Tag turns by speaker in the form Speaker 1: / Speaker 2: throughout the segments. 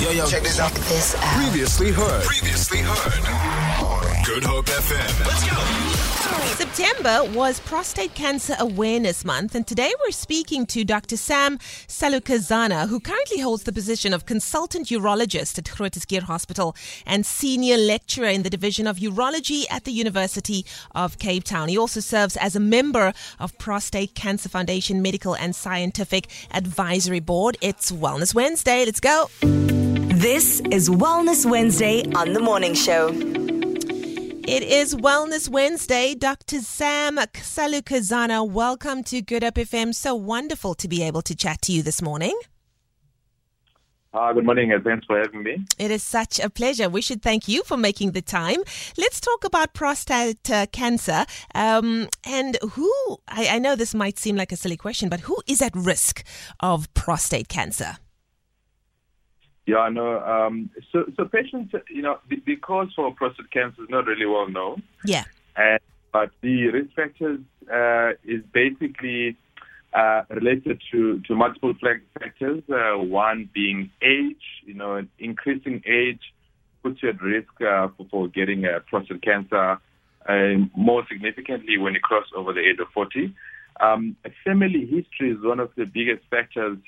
Speaker 1: Yo, yo.
Speaker 2: Check this out.
Speaker 3: Check this out.
Speaker 1: Previously heard. Previously heard. Good Hope FM. Let's go.
Speaker 4: September was Prostate Cancer Awareness Month, and today we're speaking to Dr. Sam Salukazana, who currently holds the position of consultant urologist at Groote Hospital and senior lecturer in the Division of Urology at the University of Cape Town. He also serves as a member of Prostate Cancer Foundation Medical and Scientific Advisory Board. It's Wellness Wednesday. Let's go.
Speaker 3: This is Wellness Wednesday on the morning show.
Speaker 4: It is Wellness Wednesday. Dr. Sam Salukazana, welcome to Good Hope FM. So wonderful to be able to chat to you this morning.
Speaker 5: Uh, good morning, and thanks for having me.
Speaker 4: It is such a pleasure. We should thank you for making the time. Let's talk about prostate uh, cancer. Um, and who, I, I know this might seem like a silly question, but who is at risk of prostate cancer?
Speaker 5: Yeah, I know. Um, so, so patients, you know, the, the cause for prostate cancer is not really well known,
Speaker 4: Yeah.
Speaker 5: and but the risk factors uh, is basically uh, related to to multiple factors. Uh, one being age. You know, an increasing age puts you at risk uh, for, for getting uh, prostate cancer. Uh, more significantly, when you cross over the age of 40. Um, family history is one of the biggest factors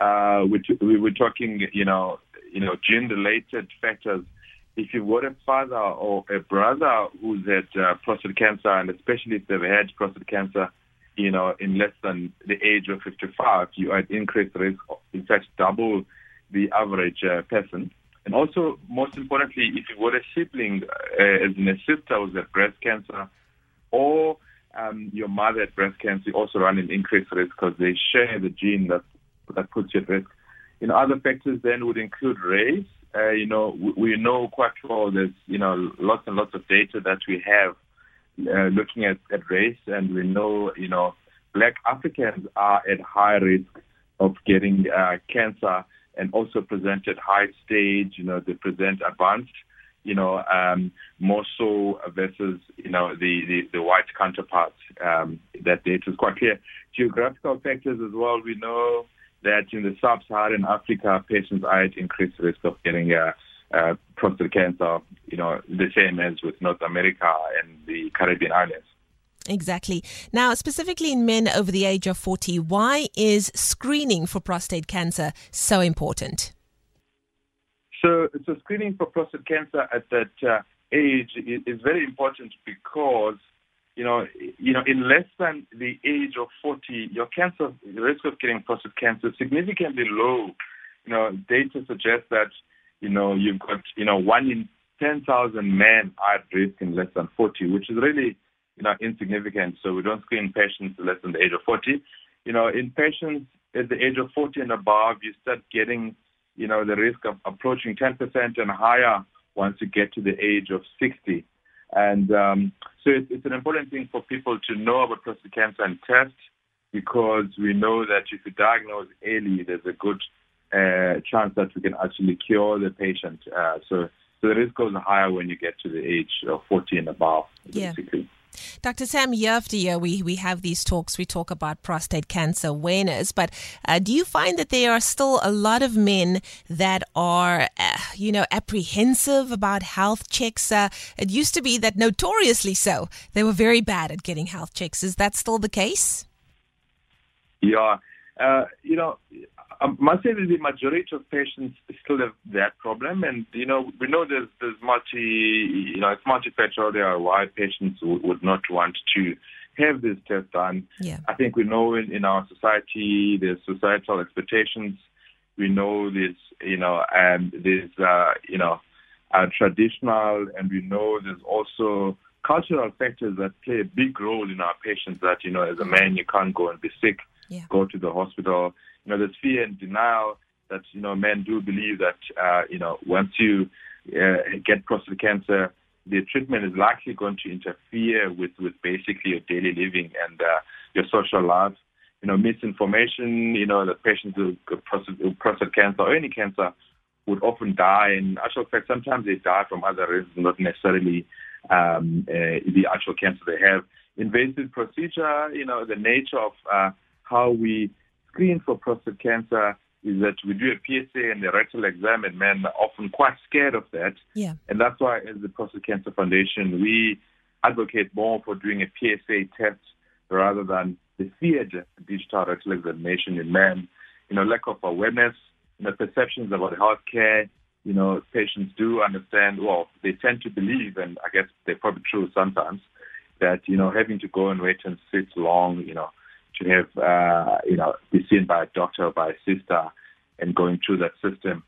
Speaker 5: uh, we, t- we were talking, you know, you know, gene-related factors. If you've got a father or a brother who's had uh, prostate cancer, and especially if they've had prostate cancer, you know, in less than the age of 55, you are at increased risk, in fact, double the average uh, person. And also, most importantly, if you've got a sibling, uh, as in a sister who's had breast cancer, or um, your mother had breast cancer, you also run an increased risk because they share the gene that that puts you at risk. You know, other factors then would include race. Uh, you know, we, we know quite well there's, you know, lots and lots of data that we have uh, looking at, at race, and we know, you know, black Africans are at high risk of getting uh, cancer and also present at high stage. You know, they present advanced, you know, um, more so versus, you know, the, the, the white counterparts. Um, that data is quite clear. Geographical factors as well. We know that in the sub-Saharan Africa, patients are at increased risk of getting uh, uh, prostate cancer, you know, the same as with North America and the Caribbean islands.
Speaker 4: Exactly. Now, specifically in men over the age of 40, why is screening for prostate cancer so important?
Speaker 5: So, so screening for prostate cancer at that uh, age is, is very important because, you know, you know, in less than the age of 40, your cancer the risk of getting prostate cancer is significantly low. You know, data suggests that, you know, you've got, you know, one in 10,000 men are at risk in less than 40, which is really, you know, insignificant. So we don't screen patients less than the age of 40. You know, in patients at the age of 40 and above, you start getting, you know, the risk of approaching 10% and higher once you get to the age of 60. And um, so it's, it's an important thing for people to know about prostate cancer and test because we know that if you diagnose early, there's a good uh, chance that we can actually cure the patient. Uh, so, so the risk goes higher when you get to the age of 40 and above,
Speaker 4: Yeah.
Speaker 5: basically.
Speaker 4: Dr. Sam, year after year, we, we have these talks. We talk about prostate cancer awareness, but uh, do you find that there are still a lot of men that are, uh, you know, apprehensive about health checks? Uh, it used to be that notoriously so, they were very bad at getting health checks. Is that still the case?
Speaker 5: Yeah. Uh, you know, I must say that the majority of patients still have that problem. And, you know, we know there's, there's multi, you know, it's multifactorial. There are why patients would, would not want to have this test done.
Speaker 4: Yeah.
Speaker 5: I think we know in, in our society there's societal expectations. We know there's, you know, and there's, uh, you know, uh, traditional, and we know there's also cultural factors that play a big role in our patients. That you know, as a man, you can't go and be sick,
Speaker 4: Yeah.
Speaker 5: go to the hospital. You know, there's fear and denial that you know men do believe that uh, you know once you uh, get prostate cancer, the treatment is likely going to interfere with with basically your daily living and uh, your social life. You know, misinformation. You know, that patients with prostate, prostate cancer or any cancer would often die. and actual fact, sometimes they die from other reasons, not necessarily um, uh, the actual cancer they have. Invasive procedure, you know, the nature of uh, how we screen for prostate cancer is that we do a PSA and a rectal exam, and men are often quite scared of that.
Speaker 4: Yeah.
Speaker 5: And that's why, as the Prostate Cancer Foundation, we advocate more for doing a PSA test rather than the feared digital rectal examination in men. You know, lack of awareness, you know, perceptions about healthcare. You know, patients do understand. Well, they tend to believe, and I guess they're probably true sometimes, that you know having to go and wait and sit long, you know, to have uh, you know be seen by a doctor or by a sister and going through that system.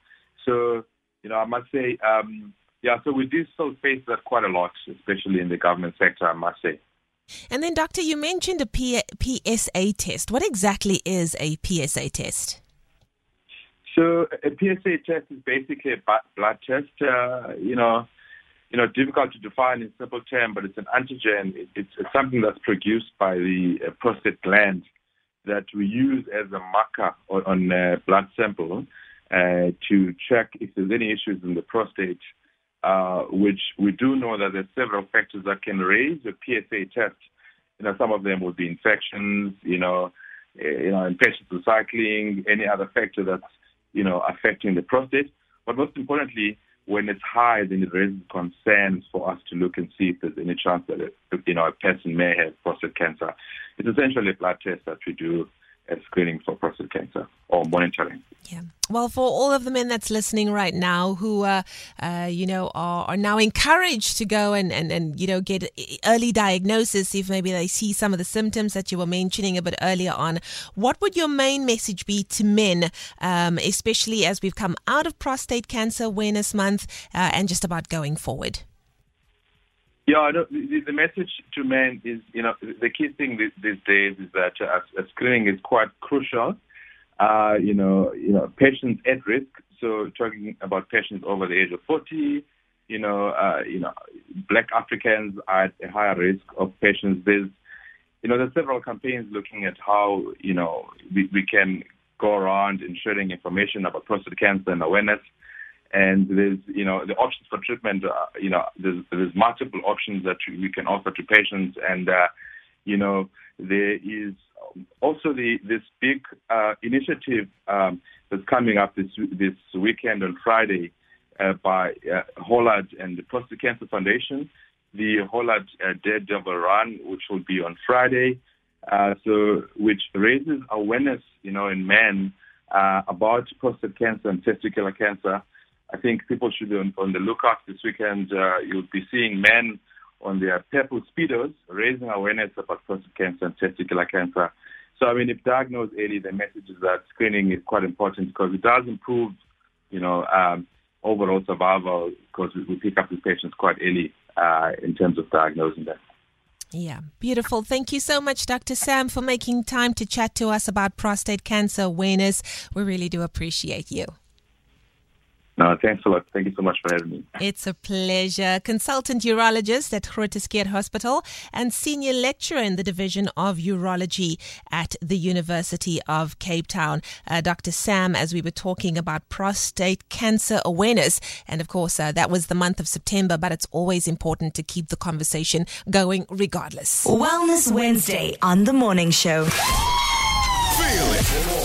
Speaker 5: So you know I must say um, yeah. So we do still face that quite a lot, especially in the government sector. I must say.
Speaker 4: And then, doctor, you mentioned a P- PSA test. What exactly is a PSA test?
Speaker 5: So a PSA test is basically a blood test. Uh, you know, you know, difficult to define in simple terms, but it's an antigen. It's, something that's produced by the uh, prostate gland that we use as a marker on, on uh, blood sample uh, to check if there's any issues in the prostate. Uh, which we do know that there's several factors that can raise a PSA test. You know, some of them would be infections. You know, uh, you know, infections cycling, any other factor that's you know affecting the prostate. But most importantly, when it's high, then it raises concerns for us to look and see if there's any chance that you know a person may have prostate cancer. It's essentially a blood test that we do screening for prostate cancer or monitoring.
Speaker 4: Yeah. Well, for all of the men that's listening right now who, uh, uh, you know, are, are now encouraged to go and, and, and, you know, get early diagnosis if maybe they see some of the symptoms that you were mentioning a bit earlier on, what would your main message be to men, um, especially as we've come out of Prostate Cancer Awareness Month uh, and just about going forward?
Speaker 5: Yeah, the, the message to men is, you know, the key thing these, these days is that uh, screening is quite crucial. Uh, you know, you know, patients at risk. So talking about patients over the age of 40, you know, uh, you know, Black Africans are at a higher risk of patients. There's, you know, there's several campaigns looking at how, you know, we, we can go around and sharing information about prostate cancer and awareness and there's you know the options for treatment uh, you know there's, there's multiple options that we can offer to patients and uh, you know there is also the this big uh, initiative um, that's coming up this this weekend on Friday uh, by uh, Hollard and the Prostate Cancer Foundation, the Hollard uh, Daredevil Run, which will be on Friday, uh, so which raises awareness, you know, in men uh, about prostate cancer and testicular cancer. I think people should be on, on the lookout this weekend. Uh, you'll be seeing men on their purple speedos raising awareness about prostate cancer and testicular cancer. So, I mean, if diagnosed early, the message is that screening is quite important because it does improve, you know, um, overall survival because we, pick up these patients quite early uh, in terms of diagnosing them.
Speaker 4: Yeah, beautiful. Thank you so much, Dr. Sam, for making time to chat to us about prostate cancer awareness. We really do appreciate you.
Speaker 5: No, thanks a lot. Thank you so much for having me.
Speaker 4: It's a pleasure. Consultant urologist at Groote Hospital and senior lecturer in the Division of Urology at the University of Cape Town. Uh, Dr. Sam, as we were talking about prostate cancer awareness. And of course, uh, that was the month of September, but it's always important to keep the conversation going regardless.
Speaker 3: Wellness Wednesday on The Morning Show.
Speaker 1: Feel it.